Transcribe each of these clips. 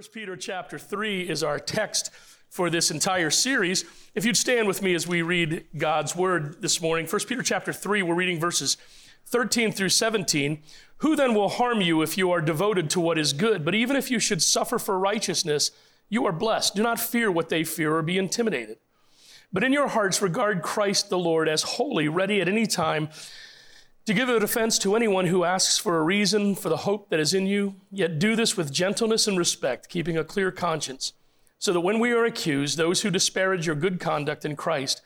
1 Peter chapter 3 is our text for this entire series. If you'd stand with me as we read God's word this morning, 1 Peter chapter 3, we're reading verses 13 through 17. Who then will harm you if you are devoted to what is good? But even if you should suffer for righteousness, you are blessed. Do not fear what they fear or be intimidated. But in your hearts, regard Christ the Lord as holy, ready at any time to give a defense to anyone who asks for a reason for the hope that is in you, yet do this with gentleness and respect, keeping a clear conscience, so that when we are accused, those who disparage your good conduct in Christ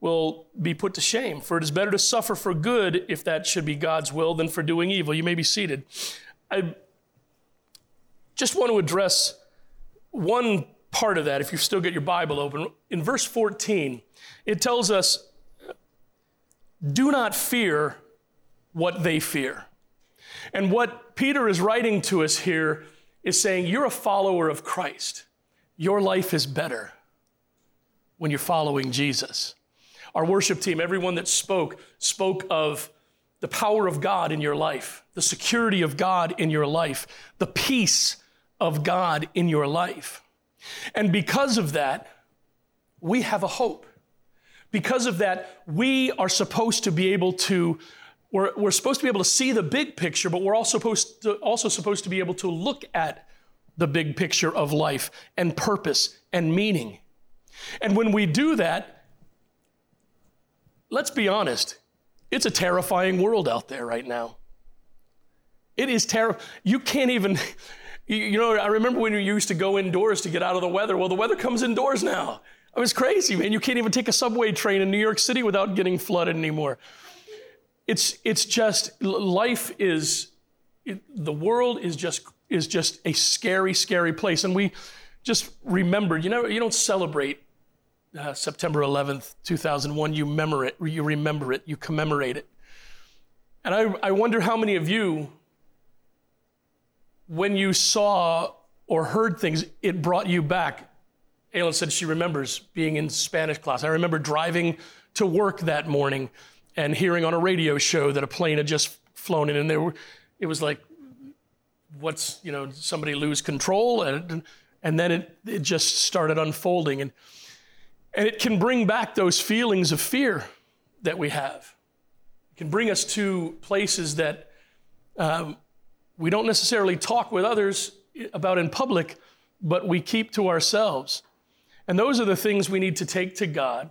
will be put to shame. For it is better to suffer for good, if that should be God's will, than for doing evil. You may be seated. I just want to address one part of that, if you still get your Bible open. In verse 14, it tells us, Do not fear what they fear. And what Peter is writing to us here is saying, You're a follower of Christ. Your life is better when you're following Jesus. Our worship team, everyone that spoke, spoke of the power of God in your life, the security of God in your life, the peace of God in your life. And because of that, we have a hope. Because of that, we are supposed to be able to we're, we're supposed to be able to see the big picture, but we're also supposed to, also supposed to be able to look at the big picture of life and purpose and meaning. And when we do that, let's be honest, it's a terrifying world out there right now. It is terrible. You can't even, you know, I remember when you used to go indoors to get out of the weather. Well, the weather comes indoors now. It was crazy, man. You can't even take a subway train in New York City without getting flooded anymore. It's, it's just, life is, it, the world is just, is just a scary, scary place. And we just remembered, you know, you don't celebrate uh, September 11th, 2001. You remember it, you remember it, you commemorate it. And I, I wonder how many of you, when you saw or heard things, it brought you back. Aylin said she remembers being in Spanish class. I remember driving to work that morning and hearing on a radio show that a plane had just flown in, and there were, it was like, what's you know somebody lose control, and and then it it just started unfolding, and and it can bring back those feelings of fear that we have. It can bring us to places that um, we don't necessarily talk with others about in public, but we keep to ourselves. And those are the things we need to take to God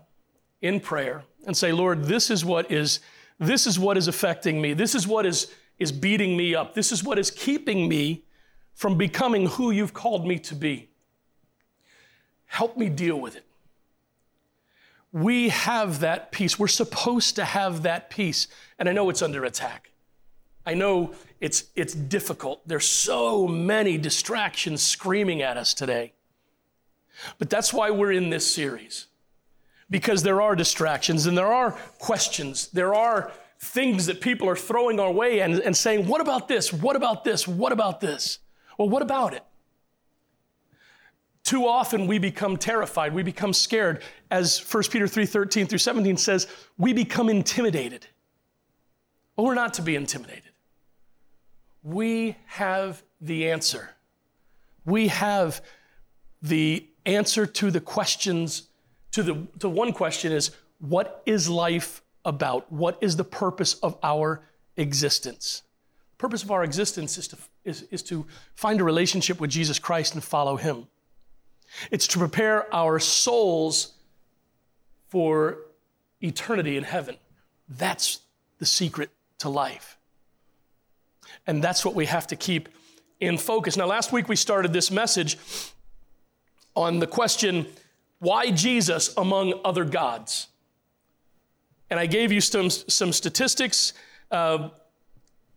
in prayer and say, Lord, this is what is, this is what is affecting me. This is what is, is beating me up. This is what is keeping me from becoming who you've called me to be. Help me deal with it. We have that peace. We're supposed to have that peace. And I know it's under attack. I know it's, it's difficult. There's so many distractions screaming at us today. But that's why we're in this series because there are distractions and there are questions. There are things that people are throwing our way and, and saying, What about this? What about this? What about this? Well, what about it? Too often we become terrified, we become scared. As 1 Peter 3 13 through 17 says, we become intimidated. Well, we're not to be intimidated. We have the answer. We have the answer to the questions to the to one question is what is life about? What is the purpose of our existence? The purpose of our existence is to, is, is to find a relationship with Jesus Christ and follow him. It's to prepare our souls for eternity in heaven. That's the secret to life. And that's what we have to keep in focus. Now, last week we started this message on the question why Jesus among other gods? And I gave you some, some statistics. Uh,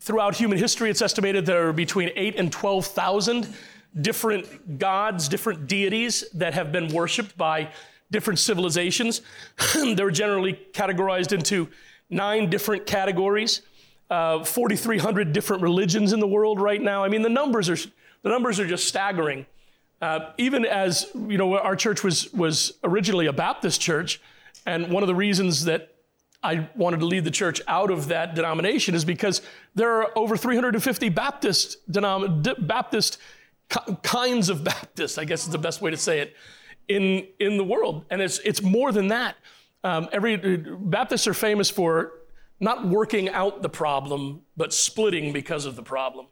throughout human history, it's estimated there are between 8 and 12,000 different gods, different deities that have been worshiped by different civilizations. They're generally categorized into nine different categories. Uh, 4,300 different religions in the world right now. I mean, the numbers are the numbers are just staggering. Uh, even as you know, our church was was originally a Baptist church, and one of the reasons that I wanted to lead the church out of that denomination is because there are over 350 Baptist denom- Baptist kinds of Baptists, I guess is the best way to say it, in, in the world. And it's, it's more than that. Um, every Baptists are famous for not working out the problem, but splitting because of the problem.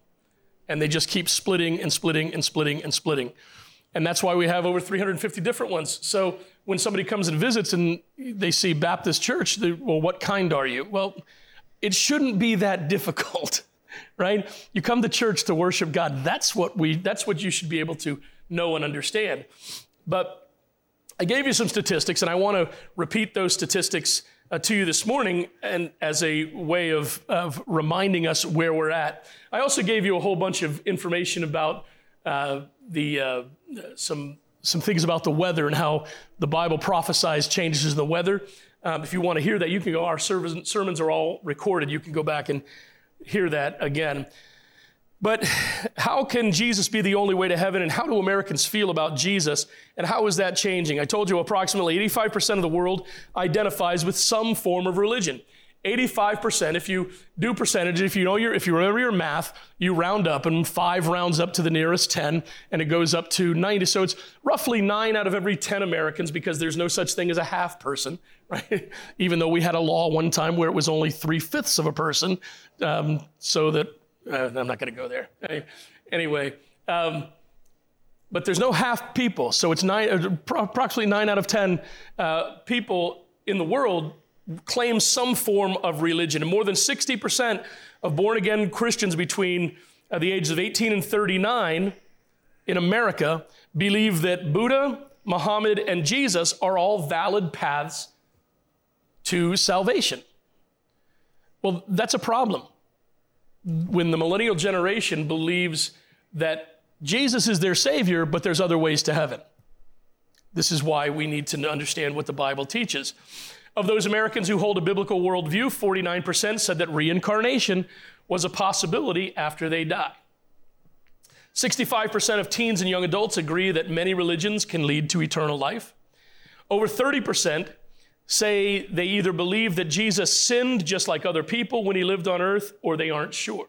And they just keep splitting and splitting and splitting and splitting. And that's why we have over 350 different ones. So when somebody comes and visits and they see Baptist church, they, well, what kind are you? Well, it shouldn't be that difficult, right? You come to church to worship God. That's what we that's what you should be able to know and understand. But I gave you some statistics and I want to repeat those statistics uh, to you this morning and as a way of, of reminding us where we're at. I also gave you a whole bunch of information about uh, the uh, some some things about the weather and how the Bible prophesies changes in the weather. Um, if you want to hear that, you can go. Our sermons are all recorded. You can go back and hear that again. But how can Jesus be the only way to heaven? And how do Americans feel about Jesus? And how is that changing? I told you approximately 85% of the world identifies with some form of religion. 85%, if you do percentage, if you know your, if you remember your math, you round up and five rounds up to the nearest 10 and it goes up to 90. So it's roughly nine out of every 10 Americans because there's no such thing as a half person, right? Even though we had a law one time where it was only three fifths of a person, um, so that uh, I'm not going to go there. Anyway, um, but there's no half people. So it's nine, uh, approximately nine out of 10 uh, people in the world claim some form of religion. And more than 60% of born again Christians between uh, the ages of 18 and 39 in America believe that Buddha, Muhammad, and Jesus are all valid paths to salvation. Well, that's a problem when the millennial generation believes that Jesus is their Savior, but there's other ways to heaven. This is why we need to understand what the Bible teaches. Of those Americans who hold a biblical worldview, 49% said that reincarnation was a possibility after they die. 65% of teens and young adults agree that many religions can lead to eternal life. Over 30% say they either believe that Jesus sinned just like other people when he lived on earth or they aren't sure.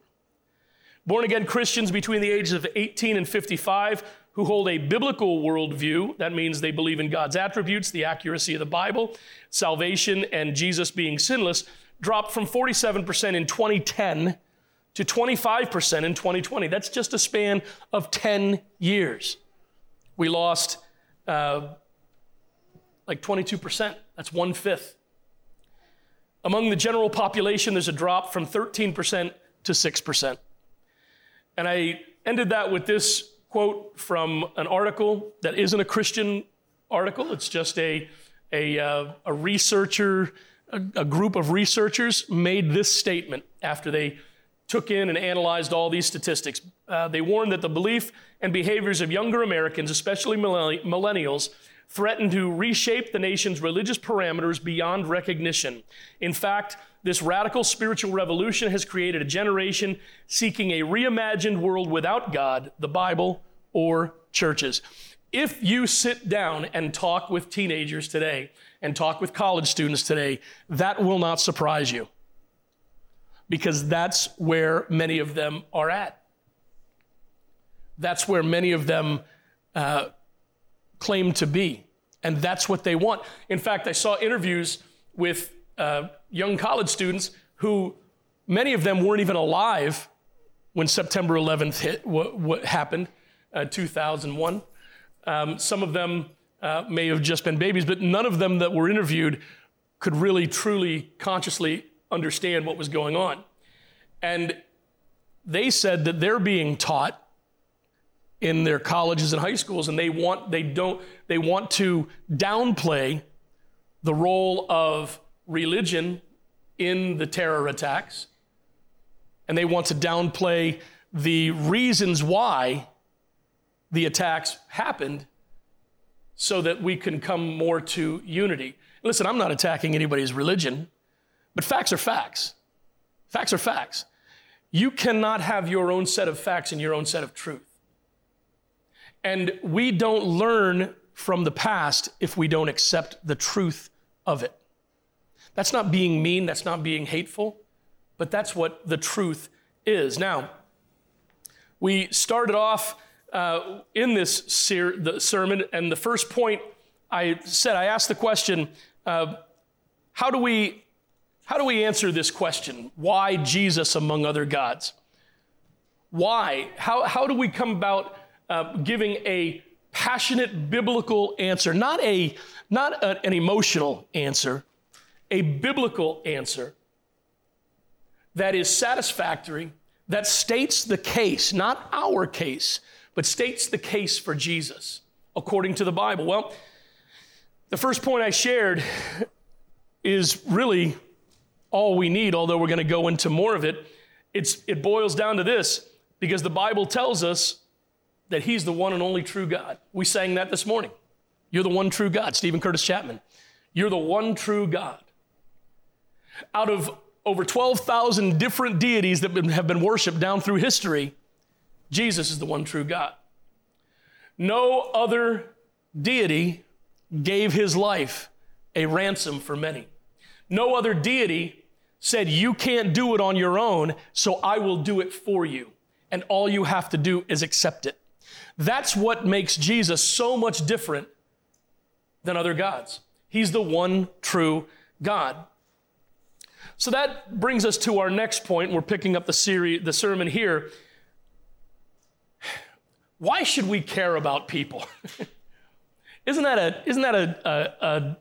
Born again Christians between the ages of 18 and 55 who hold a biblical worldview, that means they believe in God's attributes, the accuracy of the Bible, salvation, and Jesus being sinless, dropped from 47% in 2010 to 25% in 2020. That's just a span of 10 years. We lost uh, like 22%. That's one fifth. Among the general population, there's a drop from 13% to 6%. And I ended that with this quote from an article that isn't a Christian article. It's just a, a, uh, a researcher, a, group of researchers made this statement after they took in and analyzed all these statistics. Uh, they warned that the belief and behaviors of younger Americans, especially millennials, threaten to reshape the nation's religious parameters beyond recognition. In fact, this radical spiritual revolution has created a generation seeking a reimagined world without God, the Bible, or churches. If you sit down and talk with teenagers today and talk with college students today, that will not surprise you because that's where many of them are at. That's where many of them uh, claim to be. And that's what they want. In fact, I saw interviews with uh, young college students who, many of them weren't even alive when September 11th hit, what, what happened, uh, 2001. Um, some of them uh, may have just been babies, but none of them that were interviewed could really, truly, consciously understand what was going on. And they said that they're being taught in their colleges and high schools and they want they don't they want to downplay the role of religion in the terror attacks and they want to downplay the reasons why the attacks happened so that we can come more to unity. Listen, I'm not attacking anybody's religion, but facts are facts. Facts are facts. You cannot have your own set of facts and your own set of truth. And we don't learn from the past if we don't accept the truth of it. That's not being mean, that's not being hateful, but that's what the truth is. Now, we started off uh, in this ser- sermon, and the first point I said, I asked the question, uh, how do we how do we answer this question? Why Jesus among other gods? Why? How, how do we come about uh, giving a passionate biblical answer, not, a, not a, an emotional answer, a biblical answer that is satisfactory, that states the case, not our case, but states the case for Jesus according to the Bible? Well, the first point I shared is really all we need, although we're going to go into more of it. It's, it boils down to this because the Bible tells us that He's the one and only true God. We sang that this morning. You're the one true God, Steven Curtis Chapman. You're the one true God. Out of over 12,000 different deities that have been worshiped down through history, Jesus is the one true God. No other deity gave his life a ransom for many. No other deity said, You can't do it on your own, so I will do it for you. And all you have to do is accept it. That's what makes Jesus so much different than other gods. He's the one true God. So that brings us to our next point. We're picking up the series, the sermon here. Why should we care about people? isn't that a isn't that a, a, a,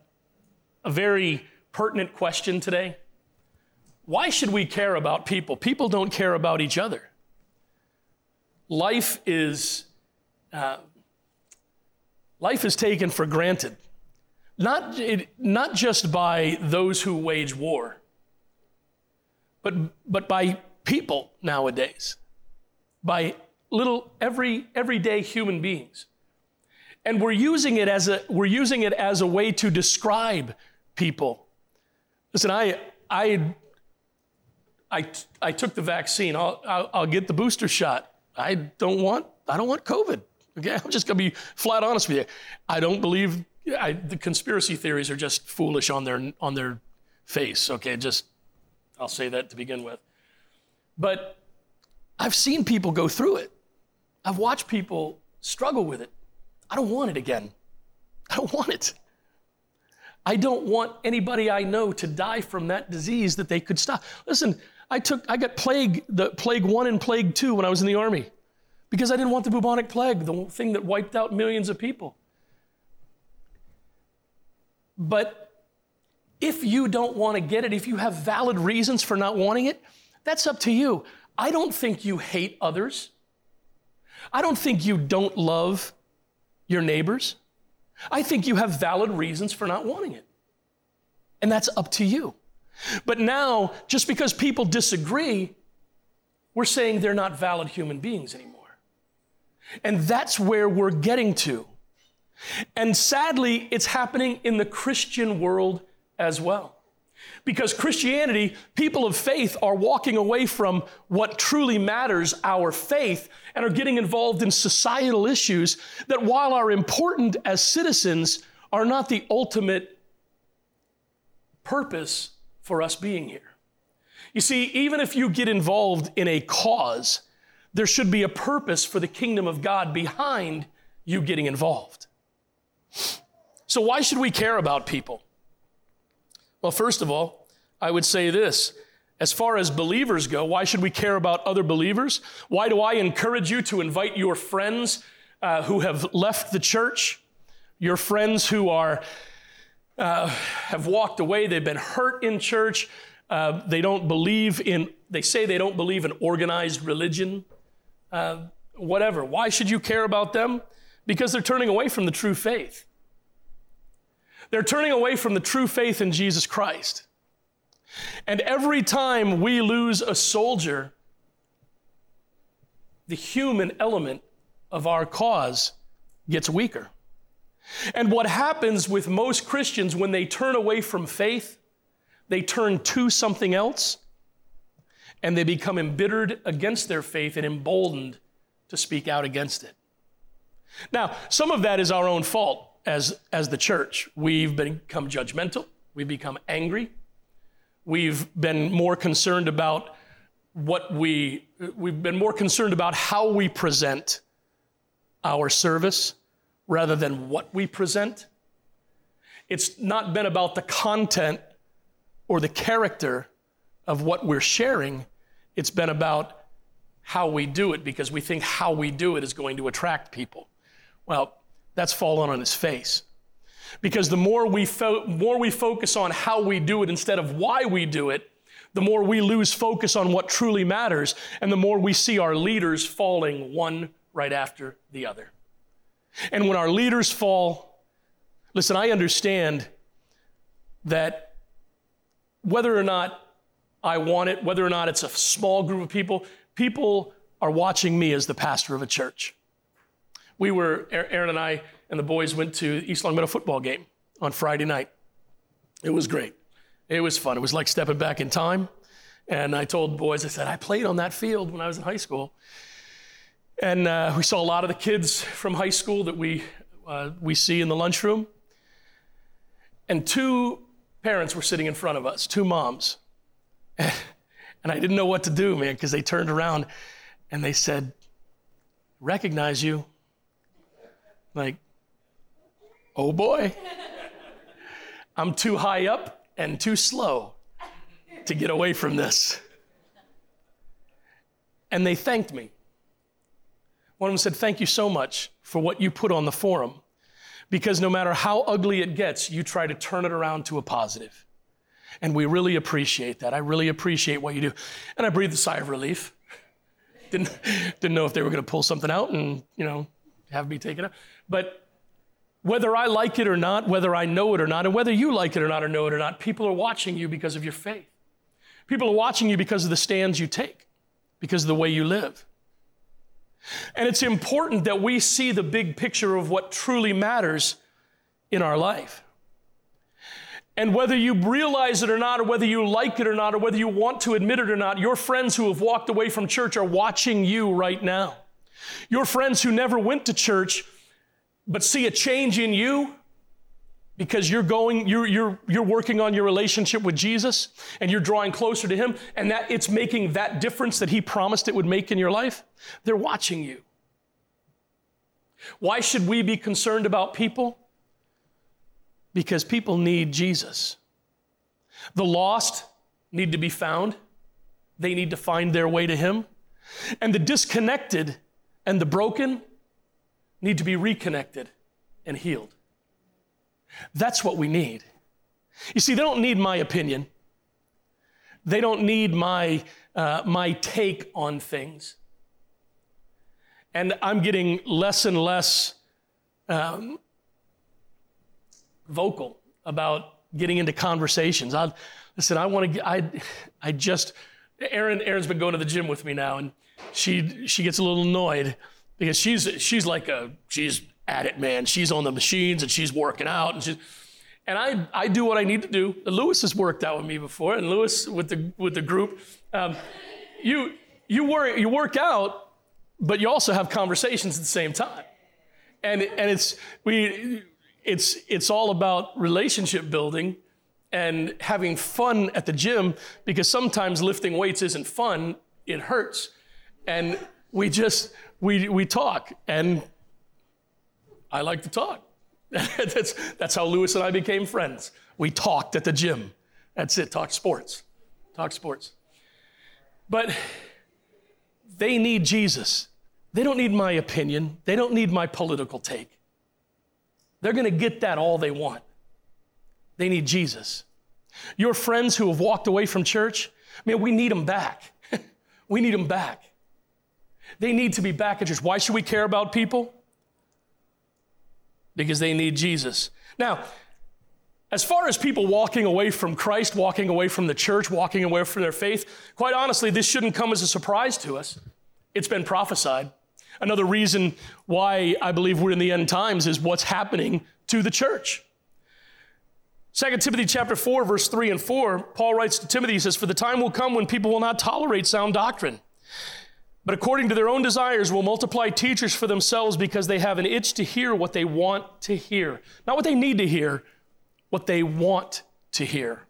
a very pertinent question today? Why should we care about people? People don't care about each other. Life is uh, life is taken for granted, not, it, not just by those who wage war, but, but by people nowadays, by little every everyday human beings. And we're using it as a we're using it as a way to describe people. Listen, I I I, I took the vaccine. I'll, I'll, I'll get the booster shot. I don't want I don't want COVID. Okay, I'm just gonna be flat honest with you. I don't believe I, the conspiracy theories are just foolish on their on their face. Okay, just I'll say that to begin with. But I've seen people go through it. I've watched people struggle with it. I don't want it again. I don't want it. I don't want anybody I know to die from that disease that they could stop. Listen, I took I got plague, the plague one and plague two when I was in the army because I didn't want the bubonic plague, the thing that wiped out millions of people. But if you don't want to get it, if you have valid reasons for not wanting it, that's up to you. I don't think you hate others. I don't think you don't love your neighbors. I think you have valid reasons for not wanting it. And that's up to you. But now, just because people disagree, we're saying they're not valid human beings anymore. And that's where we're getting to. And sadly, it's happening in the Christian world as well. Because Christianity, people of faith are walking away from what truly matters, our faith, and are getting involved in societal issues that, while are important as citizens, are not the ultimate purpose for us being here. You see, even if you get involved in a cause, there should be a purpose for the kingdom of God behind you getting involved. So, why should we care about people? Well, first of all, I would say this. As far as believers go, why should we care about other believers? Why do I encourage you to invite your friends uh, who have left the church, your friends who are uh, have walked away, they've been hurt in church, uh, they don't believe in, they say they don't believe in organized religion, uh, whatever. Why should you care about them? Because they're turning away from the true faith. They're turning away from the true faith in Jesus Christ. And every time we lose a soldier, the human element of our cause gets weaker. And what happens with most Christians when they turn away from faith, they turn to something else and they become embittered against their faith and emboldened to speak out against it. Now, some of that is our own fault as, as the church. We've become judgmental, we've become angry, we've been more concerned about what we, we've been more concerned about how we present our service rather than what we present. It's not been about the content or the character of what we're sharing. It's been about how we do it because we think how we do it is going to attract people. Well, that's fallen on its face. Because the more we, fo- more we focus on how we do it instead of why we do it, the more we lose focus on what truly matters, and the more we see our leaders falling one right after the other. And when our leaders fall, listen, I understand that whether or not I want it, whether or not it's a small group of people, people are watching me as the pastor of a church. We were, Erin and I and the boys went to East Longmeadow football game on Friday night. It was great. It was fun. It was like stepping back in time. And I told the boys, I said, I played on that field when I was in high school. And uh, we saw a lot of the kids from high school that we, uh, we see in the lunchroom. And two parents were sitting in front of us, two moms. and I didn't know what to do, man, because they turned around and they said, Recognize you. Like, oh boy. I'm too high up and too slow to get away from this. And they thanked me. One of them said, Thank you so much for what you put on the forum, because no matter how ugly it gets, you try to turn it around to a positive. And we really appreciate that. I really appreciate what you do. And I breathed a sigh of relief. Didn't, didn't know if they were going to pull something out and, you know, have me take it out. But whether I like it or not, whether I know it or not, and whether you like it or not or know it or not, people are watching you because of your faith. People are watching you because of the stands you take, because of the way you live. And it's important that we see the big picture of what truly matters in our life. And whether you realize it or not, or whether you like it or not, or whether you want to admit it or not, your friends who have walked away from church are watching you right now. Your friends who never went to church but see a change in you because you're going you're, you're, you're working on your relationship with jesus and you're drawing closer to him and that it's making that difference that he promised it would make in your life they're watching you why should we be concerned about people because people need Jesus. The lost need to be found, they need to find their way to Him. And the disconnected and the broken need to be reconnected and healed. That's what we need. You see, they don't need my opinion. They don't need my, uh, my take on things. And I'm getting less and less um, vocal about getting into conversations. I listen. I want to. I I just Erin. Erin's been going to the gym with me now, and she she gets a little annoyed because she's she's like a she's at it, man. She's on the machines and she's working out and she's. And I, I do what I need to do. Lewis has worked out with me before, and Lewis with the with the group. Um, you you work you work out, but you also have conversations at the same time, and and it's we it's, it's all about relationship building and having fun at the gym because sometimes lifting weights isn't fun, it hurts. And we just, we, we talk, and I like to talk. that's, that's how Lewis and I became friends. We talked at the gym. That's it, talk sports. Talk sports. But they need Jesus. They don't need my opinion, they don't need my political take. They're going to get that all they want. They need Jesus. Your friends who have walked away from church, man, we need them back. we need them back. They need to be back at church. Why should we care about people? Because they need Jesus. Now, as far as people walking away from Christ, walking away from the church, walking away from their faith, quite honestly, this shouldn't come as a surprise to us. It's been prophesied. Another reason why I believe we're in the end times is what's happening to the church. 2 Timothy chapter 4 verse 3 and 4, Paul writes to Timothy he says for the time will come when people will not tolerate sound doctrine but according to their own desires will multiply teachers for themselves because they have an itch to hear what they want to hear. Not what they need to hear, what they want to hear.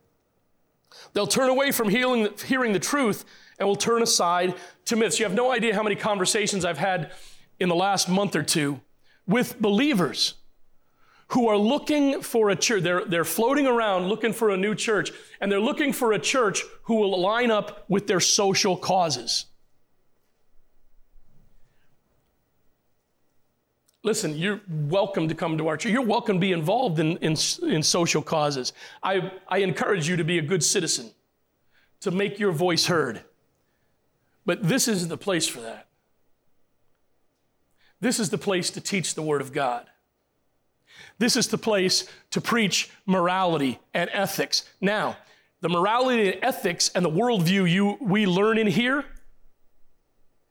They'll turn away from hearing, hearing the truth and will turn aside to myths. You have no idea how many conversations I've had in the last month or two with believers who are looking for a church. They're, they're floating around looking for a new church, and they're looking for a church who will line up with their social causes. Listen, you're welcome to come to our church. You're welcome to be involved in, in, in social causes. I, I encourage you to be a good citizen, to make your voice heard. But this isn't the place for that. This is the place to teach the Word of God. This is the place to preach morality and ethics. Now, the morality and ethics and the worldview you, we learn in here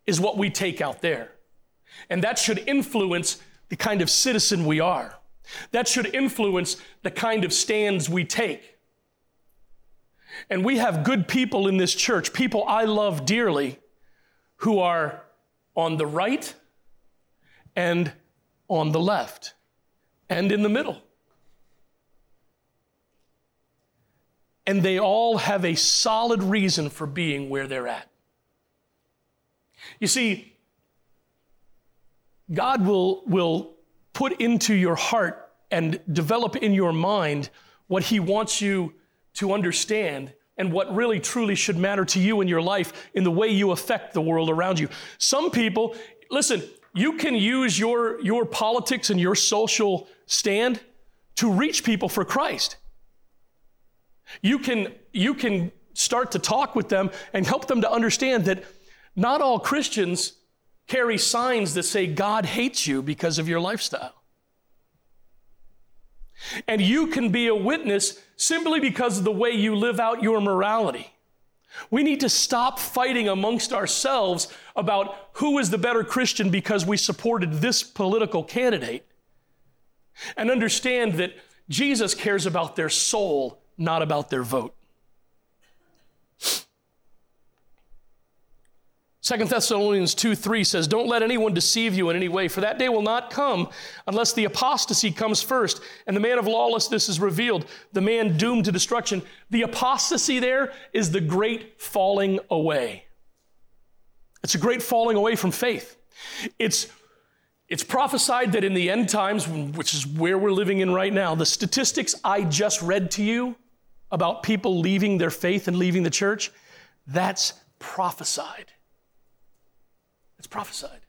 is what we take out there. And that should influence the kind of citizen we are. That should influence the kind of stands we take. And we have good people in this church, people I love dearly, who are on the right and on the left and in the middle. And they all have a solid reason for being where they're at. You see, God will, will put into your heart and develop in your mind what He wants you to understand and what really truly should matter to you in your life in the way you affect the world around you. Some people, listen, you can use your, your politics and your social stand to reach people for Christ. You can, you can start to talk with them and help them to understand that not all Christians carry signs that say God hates you because of your lifestyle. And you can be a witness simply because of the way you live out your morality. We need to stop fighting amongst ourselves about who is the better Christian because we supported this political candidate and understand that Jesus cares about their soul, not about their vote. Second Thessalonians 2 3 says, Don't let anyone deceive you in any way, for that day will not come unless the apostasy comes first, and the man of lawlessness is revealed, the man doomed to destruction. The apostasy there is the great falling away. It's a great falling away from faith. It's, it's prophesied that in the end times, which is where we're living in right now, the statistics I just read to you about people leaving their faith and leaving the church, that's prophesied. Prophesied.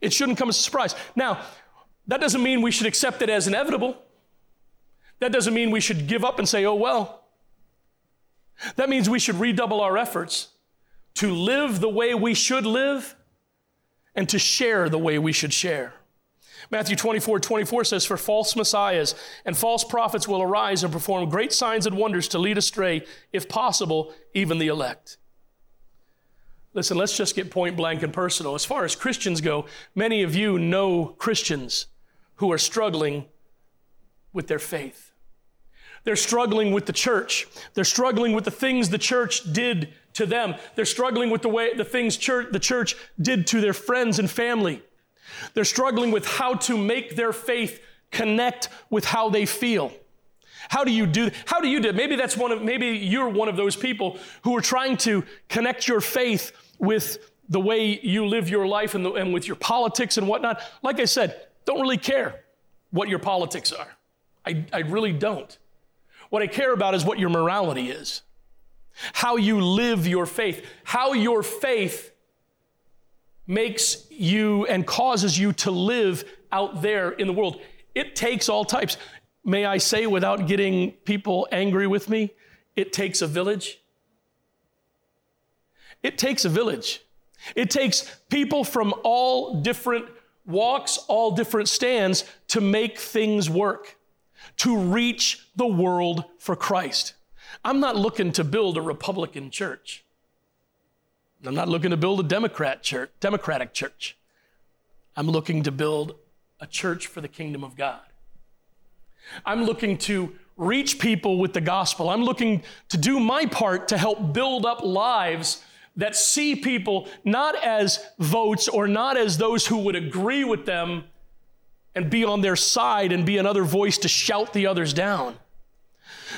It shouldn't come as a surprise. Now, that doesn't mean we should accept it as inevitable. That doesn't mean we should give up and say, oh, well. That means we should redouble our efforts to live the way we should live and to share the way we should share. Matthew 24, 24 says, For false messiahs and false prophets will arise and perform great signs and wonders to lead astray, if possible, even the elect. Listen, let's just get point blank and personal. As far as Christians go, many of you know Christians who are struggling with their faith. They're struggling with the church. They're struggling with the things the church did to them. They're struggling with the way the things church, the church did to their friends and family. They're struggling with how to make their faith connect with how they feel. How do you do how do you do maybe that's one of maybe you're one of those people who are trying to connect your faith with the way you live your life and, the, and with your politics and whatnot. Like I said, don't really care what your politics are. I, I really don't. What I care about is what your morality is, how you live your faith, how your faith makes you and causes you to live out there in the world. It takes all types. May I say, without getting people angry with me, it takes a village. It takes a village. It takes people from all different walks, all different stands to make things work, to reach the world for Christ. I'm not looking to build a Republican church. I'm not looking to build a Democrat church, Democratic church. I'm looking to build a church for the kingdom of God. I'm looking to reach people with the gospel. I'm looking to do my part to help build up lives that see people not as votes or not as those who would agree with them and be on their side and be another voice to shout the others down,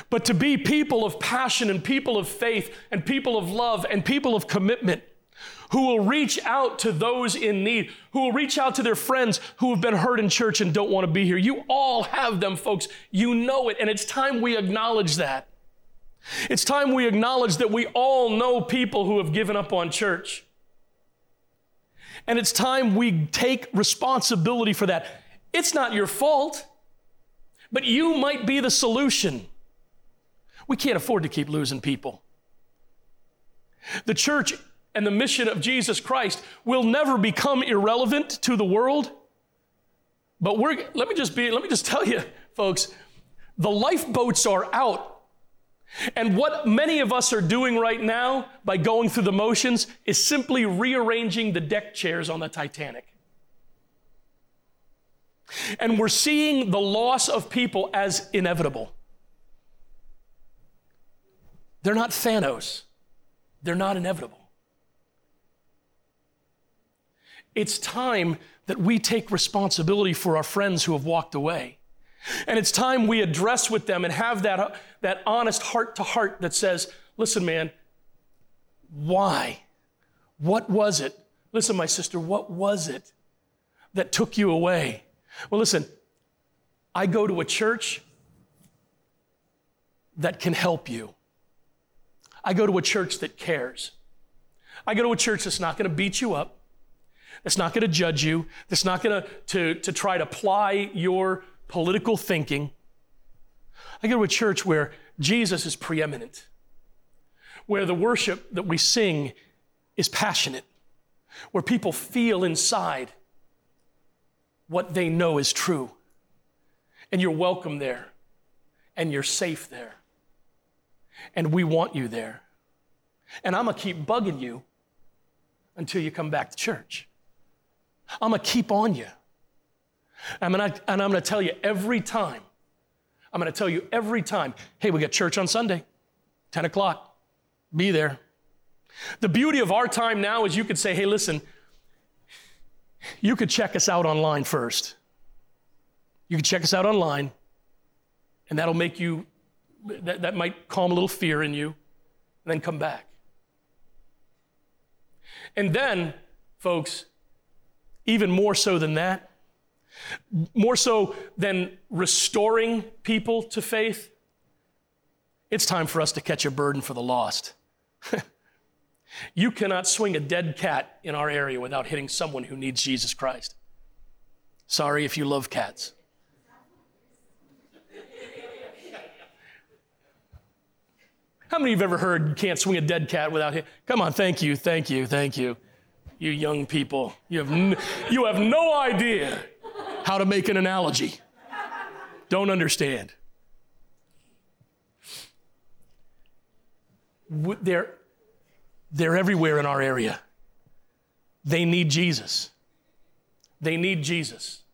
but to be people of passion and people of faith and people of love and people of commitment who will reach out to those in need, who will reach out to their friends who have been hurt in church and don't want to be here. You all have them, folks. You know it, and it's time we acknowledge that. It's time we acknowledge that we all know people who have given up on church. And it's time we take responsibility for that. It's not your fault, but you might be the solution. We can't afford to keep losing people. The church and the mission of Jesus Christ will never become irrelevant to the world. But we're, let me just be, let me just tell you, folks, the lifeboats are out. And what many of us are doing right now by going through the motions is simply rearranging the deck chairs on the Titanic. And we're seeing the loss of people as inevitable. They're not Thanos, they're not inevitable. It's time that we take responsibility for our friends who have walked away. And it's time we address with them and have that, that honest heart to heart that says, listen, man, why? What was it? Listen, my sister, what was it that took you away? Well, listen, I go to a church that can help you. I go to a church that cares. I go to a church that's not going to beat you up, that's not going to judge you, that's not going to, to try to ply your political thinking. I go to a church where Jesus is preeminent, where the worship that we sing is passionate, where people feel inside what they know is true. And you're welcome there, and you're safe there. And we want you there. And I'm gonna keep bugging you until you come back to church. I'm gonna keep on you. I'm gonna, and I'm gonna tell you every time, I'm gonna tell you every time, hey, we got church on Sunday, 10 o'clock, be there. The beauty of our time now is you could say, hey, listen, you could check us out online first. You could check us out online, and that'll make you, that, that might calm a little fear in you, and then come back. And then, folks, even more so than that, more so than restoring people to faith, it's time for us to catch a burden for the lost. you cannot swing a dead cat in our area without hitting someone who needs Jesus Christ. Sorry if you love cats. How many of you have ever heard you can't swing a dead cat without hit? Come on, thank you, thank you, thank you. You young people, you have, n- you have no idea how to make an analogy. Don't understand. They're, they're everywhere in our area. They need Jesus. They need Jesus.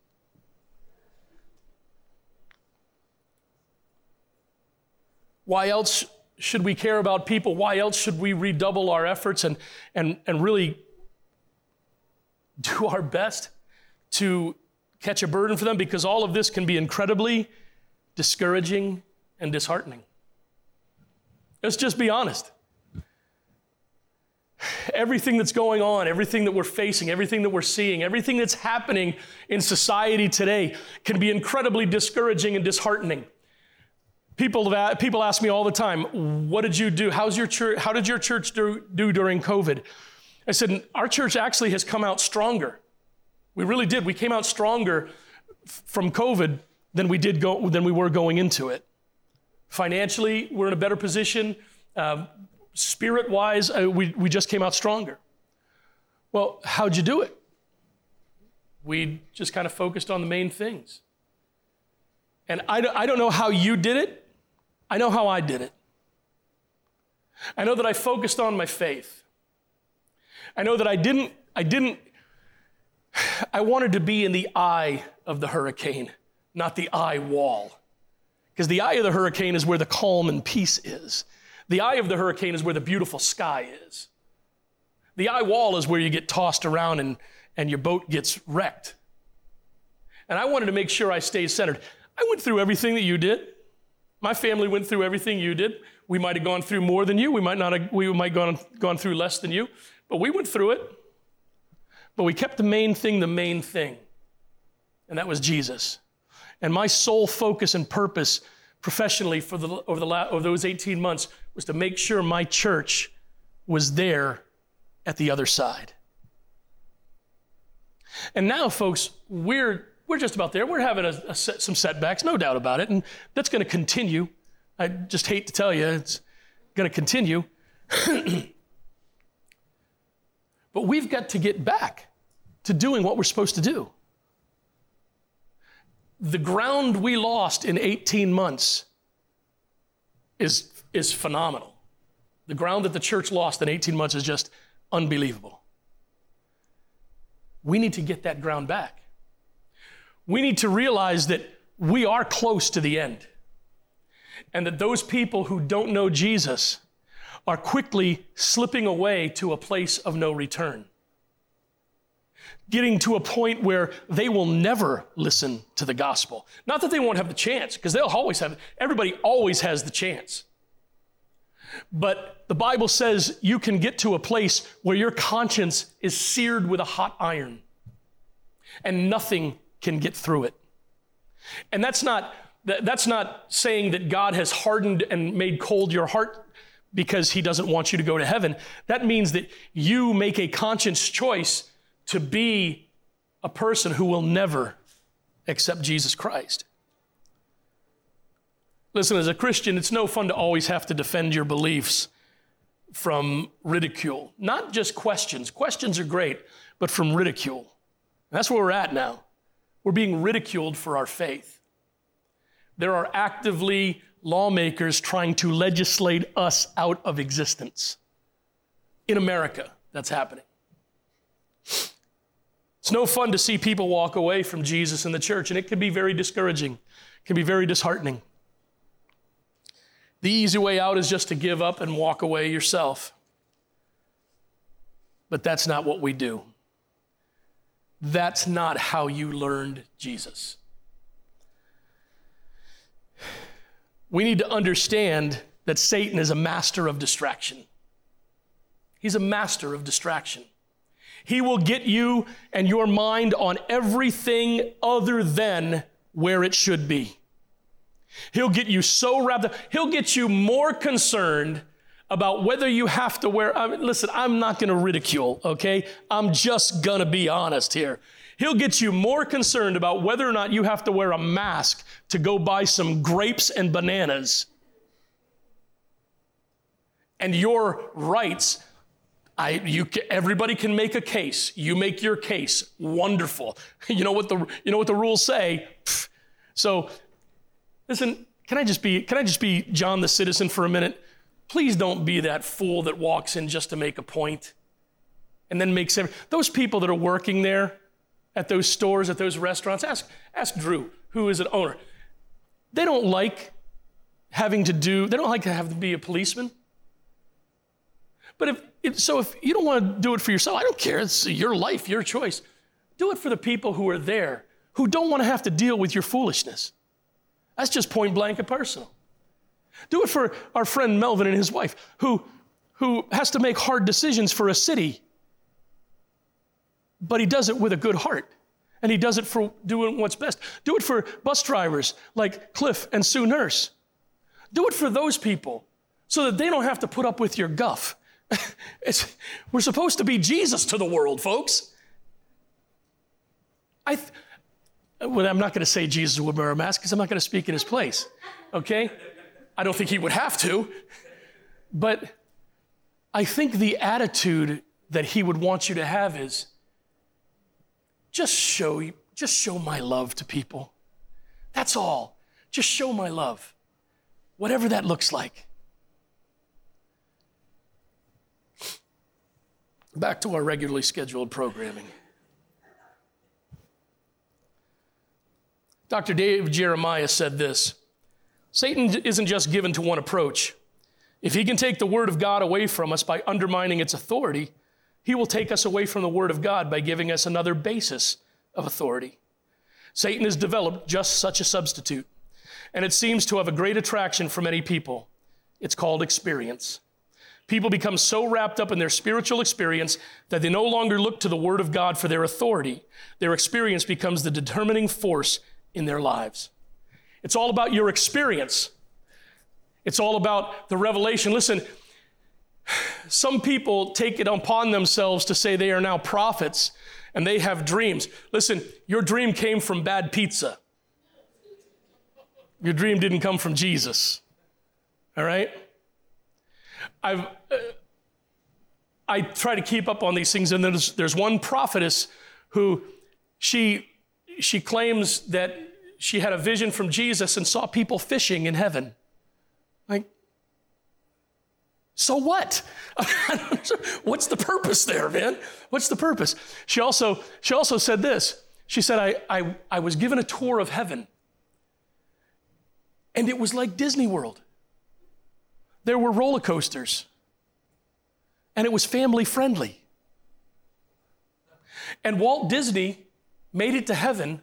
Why else should we care about people? Why else should we redouble our efforts and, and, and really do our best to catch a burden for them? Because all of this can be incredibly discouraging and disheartening. Let's just be honest. Everything that's going on, everything that we're facing, everything that we're seeing, everything that's happening in society today can be incredibly discouraging and disheartening. People, people ask me all the time, what did you do? How's your church, how did your church do, do during COVID? I said, our church actually has come out stronger. We really did. We came out stronger from COVID than we did go, than we were going into it. Financially, we're in a better position. Uh, spirit wise, uh, we, we just came out stronger. Well, how'd you do it? We just kind of focused on the main things. And I, I don't know how you did it, I know how I did it. I know that I focused on my faith. I know that I didn't, I didn't, I wanted to be in the eye of the hurricane, not the eye wall. Because the eye of the hurricane is where the calm and peace is. The eye of the hurricane is where the beautiful sky is. The eye wall is where you get tossed around and, and your boat gets wrecked. And I wanted to make sure I stayed centered. I went through everything that you did. My family went through everything you did. We might have gone through more than you. We might not have, we might have gone, gone through less than you. But we went through it. But we kept the main thing the main thing, and that was Jesus. And my sole focus and purpose professionally for the, over, the, over those 18 months was to make sure my church was there at the other side. And now, folks, we're, we're just about there. We're having a, a set, some setbacks, no doubt about it, and that's going to continue. I just hate to tell you, it's going to continue. but we've got to get back to doing what we're supposed to do. The ground we lost in 18 months is, is phenomenal. The ground that the church lost in 18 months is just unbelievable. We need to get that ground back. We need to realize that we are close to the end and that those people who don't know Jesus are quickly slipping away to a place of no return getting to a point where they will never listen to the gospel. Not that they won't have the chance, because they'll always have, everybody always has the chance. But the Bible says you can get to a place where your conscience is seared with a hot iron and nothing can get through it. And that's not, that's not saying that God has hardened and made cold your heart because he doesn't want you to go to heaven. That means that you make a conscious choice to be a person who will never accept Jesus Christ. Listen, as a Christian, it's no fun to always have to defend your beliefs from ridicule. Not just questions, questions are great, but from ridicule. that's where we're at now. We're being ridiculed for our faith. There are actively lawmakers trying to legislate us out of existence. In America, that's happening. It's no fun to see people walk away from Jesus and the church, and it can be very discouraging, it can be very disheartening. The easy way out is just to give up and walk away yourself. But that's not what we do. That's not how you learned Jesus. We need to understand that Satan is a master of distraction. He's a master of distraction. He will get you and your mind on everything other than where it should be. He'll get you so wrapped up, he'll get you more concerned about whether you have to wear. I mean, listen, I'm not going to ridicule, okay? I'm just going to be honest here. He'll get you more concerned about whether or not you have to wear a mask to go buy some grapes and bananas and your rights I, you, everybody can make a case. You make your case. Wonderful. You know what the, you know what the rules say. So, listen. Can I just be, can I just be John the citizen for a minute? Please don't be that fool that walks in just to make a point, and then makes every, those people that are working there, at those stores, at those restaurants. Ask, ask Drew, who is an owner. They don't like having to do. They don't like to have to be a policeman. But if so if you don't want to do it for yourself, I don't care. It's your life, your choice. Do it for the people who are there who don't want to have to deal with your foolishness. That's just point blank and personal. Do it for our friend Melvin and his wife who, who has to make hard decisions for a city, but he does it with a good heart. And he does it for doing what's best. Do it for bus drivers like Cliff and Sue Nurse. Do it for those people so that they don't have to put up with your guff we're supposed to be Jesus to the world, folks. I th- well, I'm not going to say Jesus would wear a mask because I'm not going to speak in his place. Okay? I don't think he would have to. But I think the attitude that he would want you to have is just show just show my love to people. That's all. Just show my love. Whatever that looks like. Back to our regularly scheduled programming. Dr. Dave Jeremiah said this Satan isn't just given to one approach. If he can take the Word of God away from us by undermining its authority, he will take us away from the Word of God by giving us another basis of authority. Satan has developed just such a substitute, and it seems to have a great attraction for many people. It's called experience. People become so wrapped up in their spiritual experience that they no longer look to the Word of God for their authority. Their experience becomes the determining force in their lives. It's all about your experience, it's all about the revelation. Listen, some people take it upon themselves to say they are now prophets and they have dreams. Listen, your dream came from bad pizza. Your dream didn't come from Jesus. All right? I've, uh, I try to keep up on these things, and there's, there's one prophetess who she, she claims that she had a vision from Jesus and saw people fishing in heaven. So what? What's the purpose there, man? What's the purpose? She also, she also said this. She said, I, I, I was given a tour of heaven, and it was like Disney World there were roller coasters, and it was family friendly. And Walt Disney made it to heaven.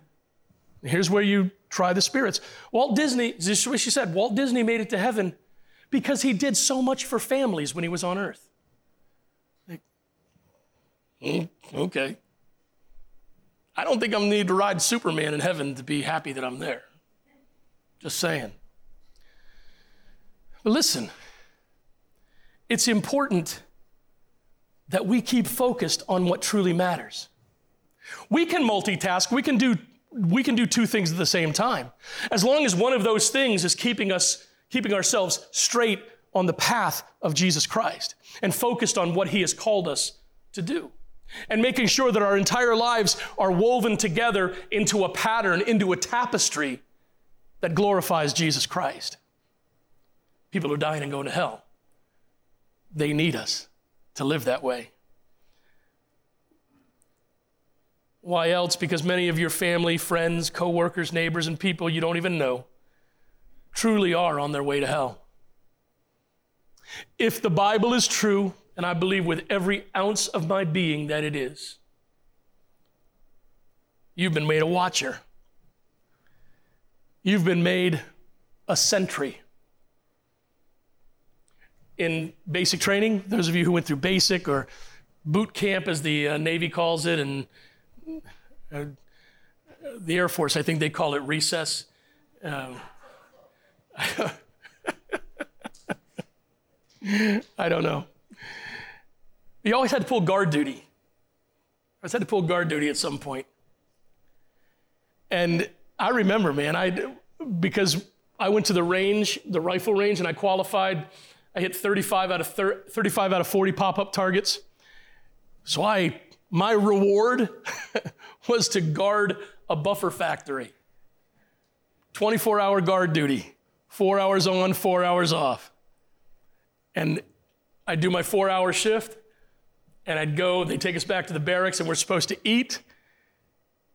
Here's where you try the spirits. Walt Disney, this is what she said Walt Disney made it to heaven because he did so much for families when he was on earth. Like, mm, okay. I don't think I'm need to ride Superman in heaven to be happy that I'm there. Just saying. But listen, it's important that we keep focused on what truly matters. We can multitask, we can do we can do two things at the same time. As long as one of those things is keeping us keeping ourselves straight on the path of Jesus Christ and focused on what he has called us to do. And making sure that our entire lives are woven together into a pattern, into a tapestry that glorifies Jesus Christ. People are dying and going to hell they need us to live that way. Why else? Because many of your family, friends, coworkers, neighbors, and people you don't even know truly are on their way to hell. If the Bible is true, and I believe with every ounce of my being that it is, you've been made a watcher. You've been made a sentry in basic training, those of you who went through basic or boot camp, as the uh, Navy calls it, and uh, the Air Force, I think they call it recess. Um, I don't know. You always had to pull guard duty. I had to pull guard duty at some point. And I remember, man, I because I went to the range, the rifle range, and I qualified I hit 35 out of 30, 35 out of 40 pop-up targets. So I my reward was to guard a buffer factory. 24 hour guard duty, four hours on, four hours off. And I'd do my four hour shift, and I'd go, they take us back to the barracks, and we're supposed to eat,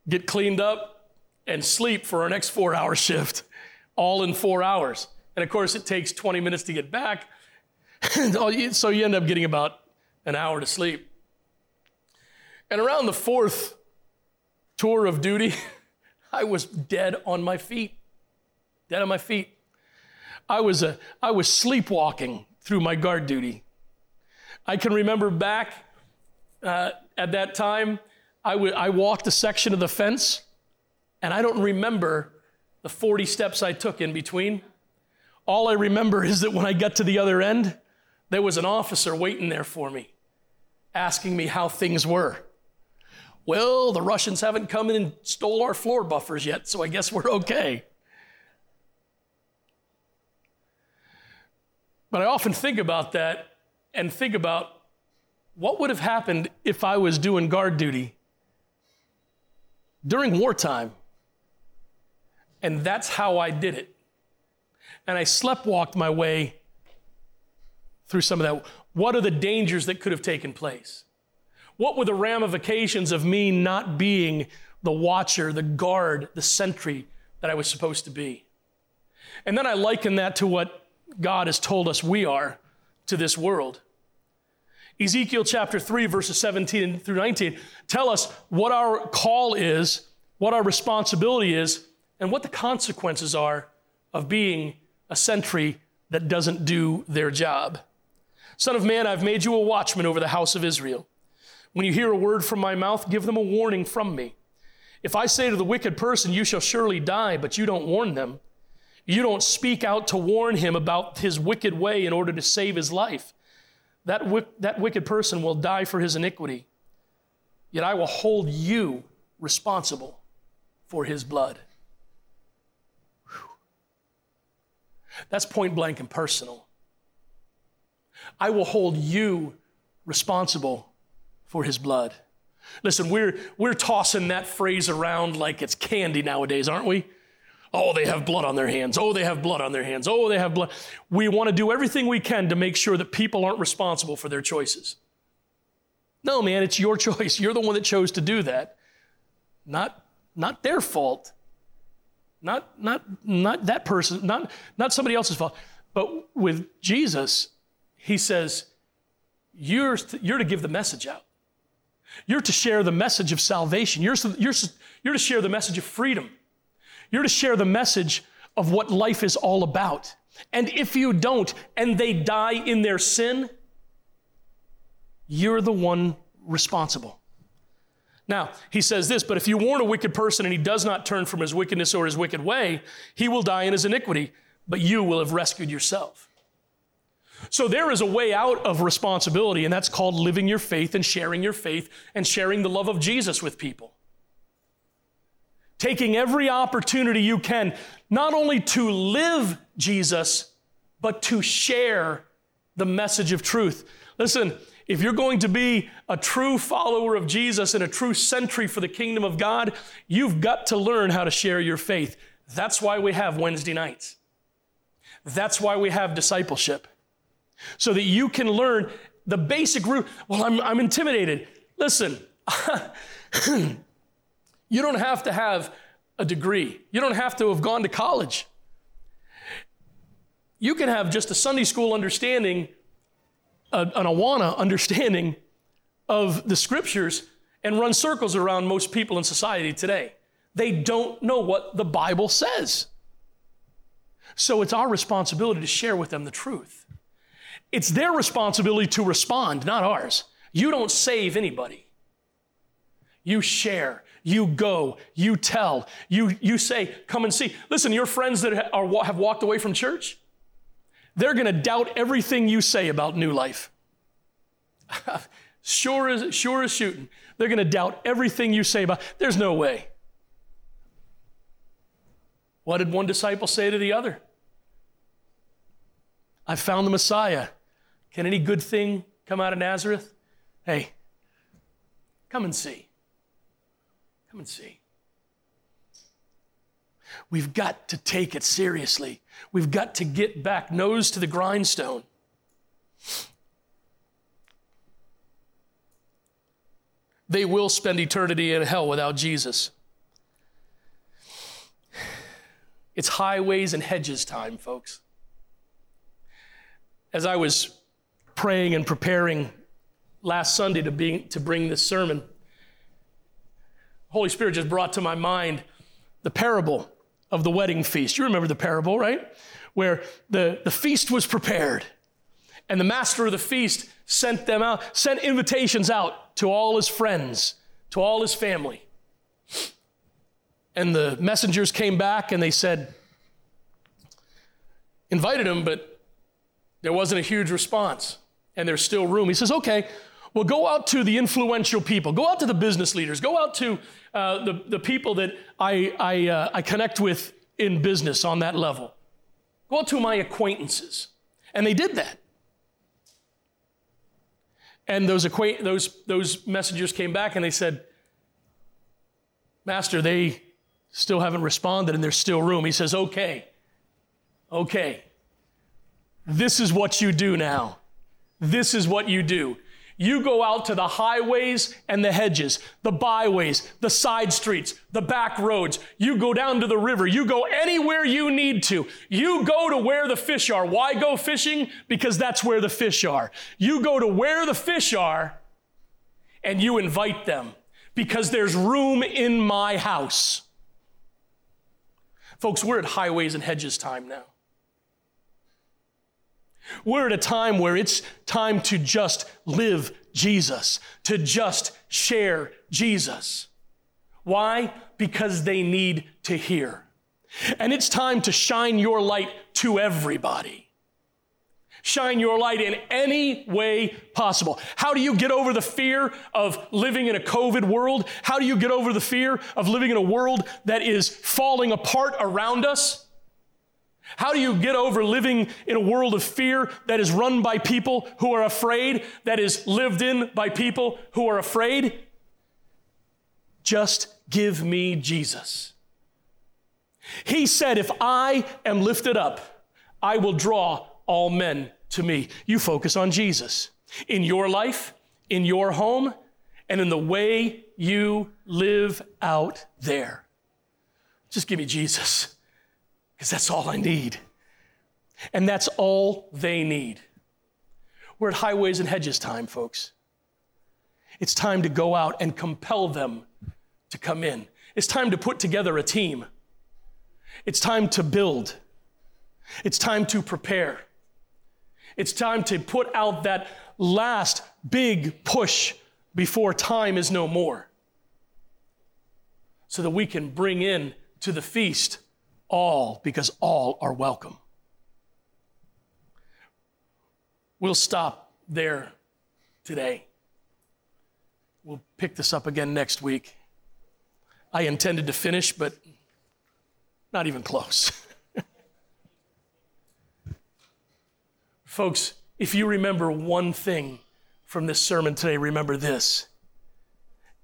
get cleaned up, and sleep for our next four hour shift, all in four hours. And of course, it takes 20 minutes to get back. so you end up getting about an hour to sleep. And around the fourth tour of duty, I was dead on my feet. Dead on my feet. I was, a, I was sleepwalking through my guard duty. I can remember back uh, at that time, I, w- I walked a section of the fence, and I don't remember the 40 steps I took in between. All I remember is that when I got to the other end, there was an officer waiting there for me, asking me how things were. Well, the Russians haven't come in and stole our floor buffers yet, so I guess we're okay. But I often think about that and think about what would have happened if I was doing guard duty during wartime. And that's how I did it. And I sleptwalked my way through some of that. What are the dangers that could have taken place? What were the ramifications of me not being the watcher, the guard, the sentry that I was supposed to be? And then I liken that to what God has told us we are to this world. Ezekiel chapter 3, verses 17 through 19 tell us what our call is, what our responsibility is, and what the consequences are of being a sentry that doesn't do their job. Son of man, I've made you a watchman over the house of Israel. When you hear a word from my mouth, give them a warning from me. If I say to the wicked person, You shall surely die, but you don't warn them, you don't speak out to warn him about his wicked way in order to save his life, that, that wicked person will die for his iniquity. Yet I will hold you responsible for his blood. Whew. That's point blank and personal. I will hold you responsible for his blood. Listen, we're, we're tossing that phrase around like it's candy nowadays, aren't we? Oh, they have blood on their hands. Oh, they have blood on their hands. Oh, they have blood. We want to do everything we can to make sure that people aren't responsible for their choices. No, man, it's your choice. You're the one that chose to do that. Not, not their fault. Not, not, not that person, not, not somebody else's fault. But with Jesus, he says, you're, you're to give the message out. You're to share the message of salvation. You're, you're, you're to share the message of freedom. You're to share the message of what life is all about. And if you don't, and they die in their sin, you're the one responsible. Now, he says this, but if you warn a wicked person and he does not turn from his wickedness or his wicked way, he will die in his iniquity, but you will have rescued yourself. So there is a way out of responsibility, and that's called living your faith and sharing your faith and sharing the love of Jesus with people taking every opportunity you can, not only to live Jesus, but to share the message of truth. Listen, if you're going to be a true follower of Jesus and a true sentry for the kingdom of God, you've got to learn how to share your faith. That's why we have Wednesday nights. That's why we have discipleship. So that you can learn the basic root. Well, I'm, I'm intimidated. Listen, You don't have to have a degree, you don't have to have gone to college. You can have just a Sunday school understanding, an Awana understanding of the scriptures, and run circles around most people in society today. They don't know what the Bible says. So it's our responsibility to share with them the truth. It's their responsibility to respond, not ours. You don't save anybody. You share. You go, you tell, you, you say, come and see. Listen, your friends that are, have walked away from church, they're going to doubt everything you say about new life. sure as, sure as shooting. They're going to doubt everything you say about, there's no way. What did one disciple say to the other? I found the Messiah. Can any good thing come out of Nazareth? Hey, come and see. Come and see. We've got to take it seriously. We've got to get back nose to the grindstone. They will spend eternity in hell without Jesus. It's highways and hedges time, folks. As I was praying and preparing last Sunday to, be, to bring this sermon, Holy Spirit just brought to my mind the parable of the wedding feast. You remember the parable, right? Where the, the feast was prepared, and the master of the feast sent them out, sent invitations out to all his friends, to all his family. And the messengers came back and they said, invited him, but there wasn't a huge response, and there's still room. He says, okay, well, go out to the influential people, go out to the business leaders, go out to uh, the, the people that I, I, uh, I connect with in business on that level. Go out to my acquaintances. And they did that. And those, acquaint- those, those messengers came back and they said, Master, they still haven't responded and there's still room. He says, Okay, okay. This is what you do now. This is what you do. You go out to the highways and the hedges, the byways, the side streets, the back roads. You go down to the river. You go anywhere you need to. You go to where the fish are. Why go fishing? Because that's where the fish are. You go to where the fish are and you invite them because there's room in my house. Folks, we're at highways and hedges time now. We're at a time where it's time to just live Jesus, to just share Jesus. Why? Because they need to hear. And it's time to shine your light to everybody. Shine your light in any way possible. How do you get over the fear of living in a COVID world? How do you get over the fear of living in a world that is falling apart around us? How do you get over living in a world of fear that is run by people who are afraid, that is lived in by people who are afraid? Just give me Jesus. He said, If I am lifted up, I will draw all men to me. You focus on Jesus in your life, in your home, and in the way you live out there. Just give me Jesus, because that's all I need. And that's all they need. We're at highways and hedges time, folks. It's time to go out and compel them to come in. It's time to put together a team. It's time to build. It's time to prepare. It's time to put out that last big push before time is no more. So that we can bring in to the feast all, because all are welcome. We'll stop there today. We'll pick this up again next week. I intended to finish, but not even close. Folks, if you remember one thing from this sermon today, remember this.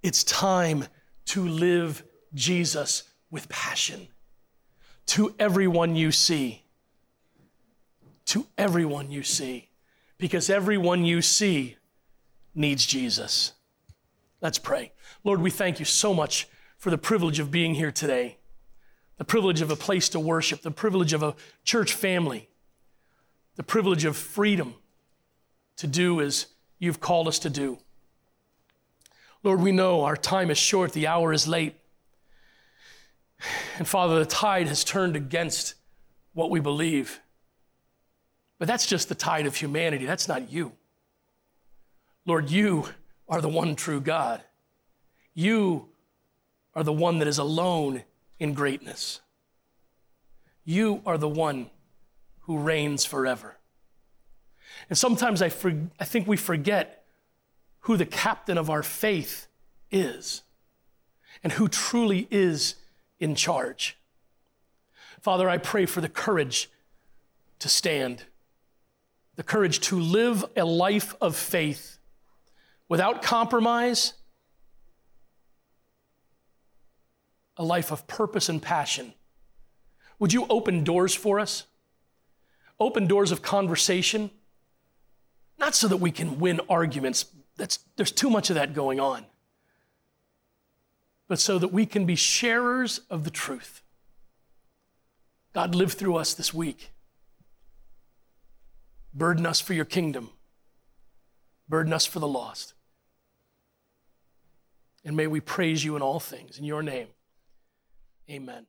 It's time to live Jesus with passion to everyone you see. To everyone you see. Because everyone you see needs Jesus. Let's pray. Lord, we thank you so much for the privilege of being here today, the privilege of a place to worship, the privilege of a church family the privilege of freedom to do as you've called us to do. Lord, we know our time is short, the hour is late. And Father, the tide has turned against what we believe. But that's just the tide of humanity, that's not you. Lord, you are the one true God. You are the one that is alone in greatness. You are the one who reigns forever. And sometimes I, for, I think we forget who the captain of our faith is and who truly is in charge. Father, I pray for the courage to stand, the courage to live a life of faith without compromise, a life of purpose and passion. Would you open doors for us? open doors of conversation, not so that we can win arguments. That's, there's too much of that going on. But so that we can be sharers of the truth. God, live through us this week. Burden us for your kingdom. Burden us for the lost. And may we praise you in all things. In your name, amen.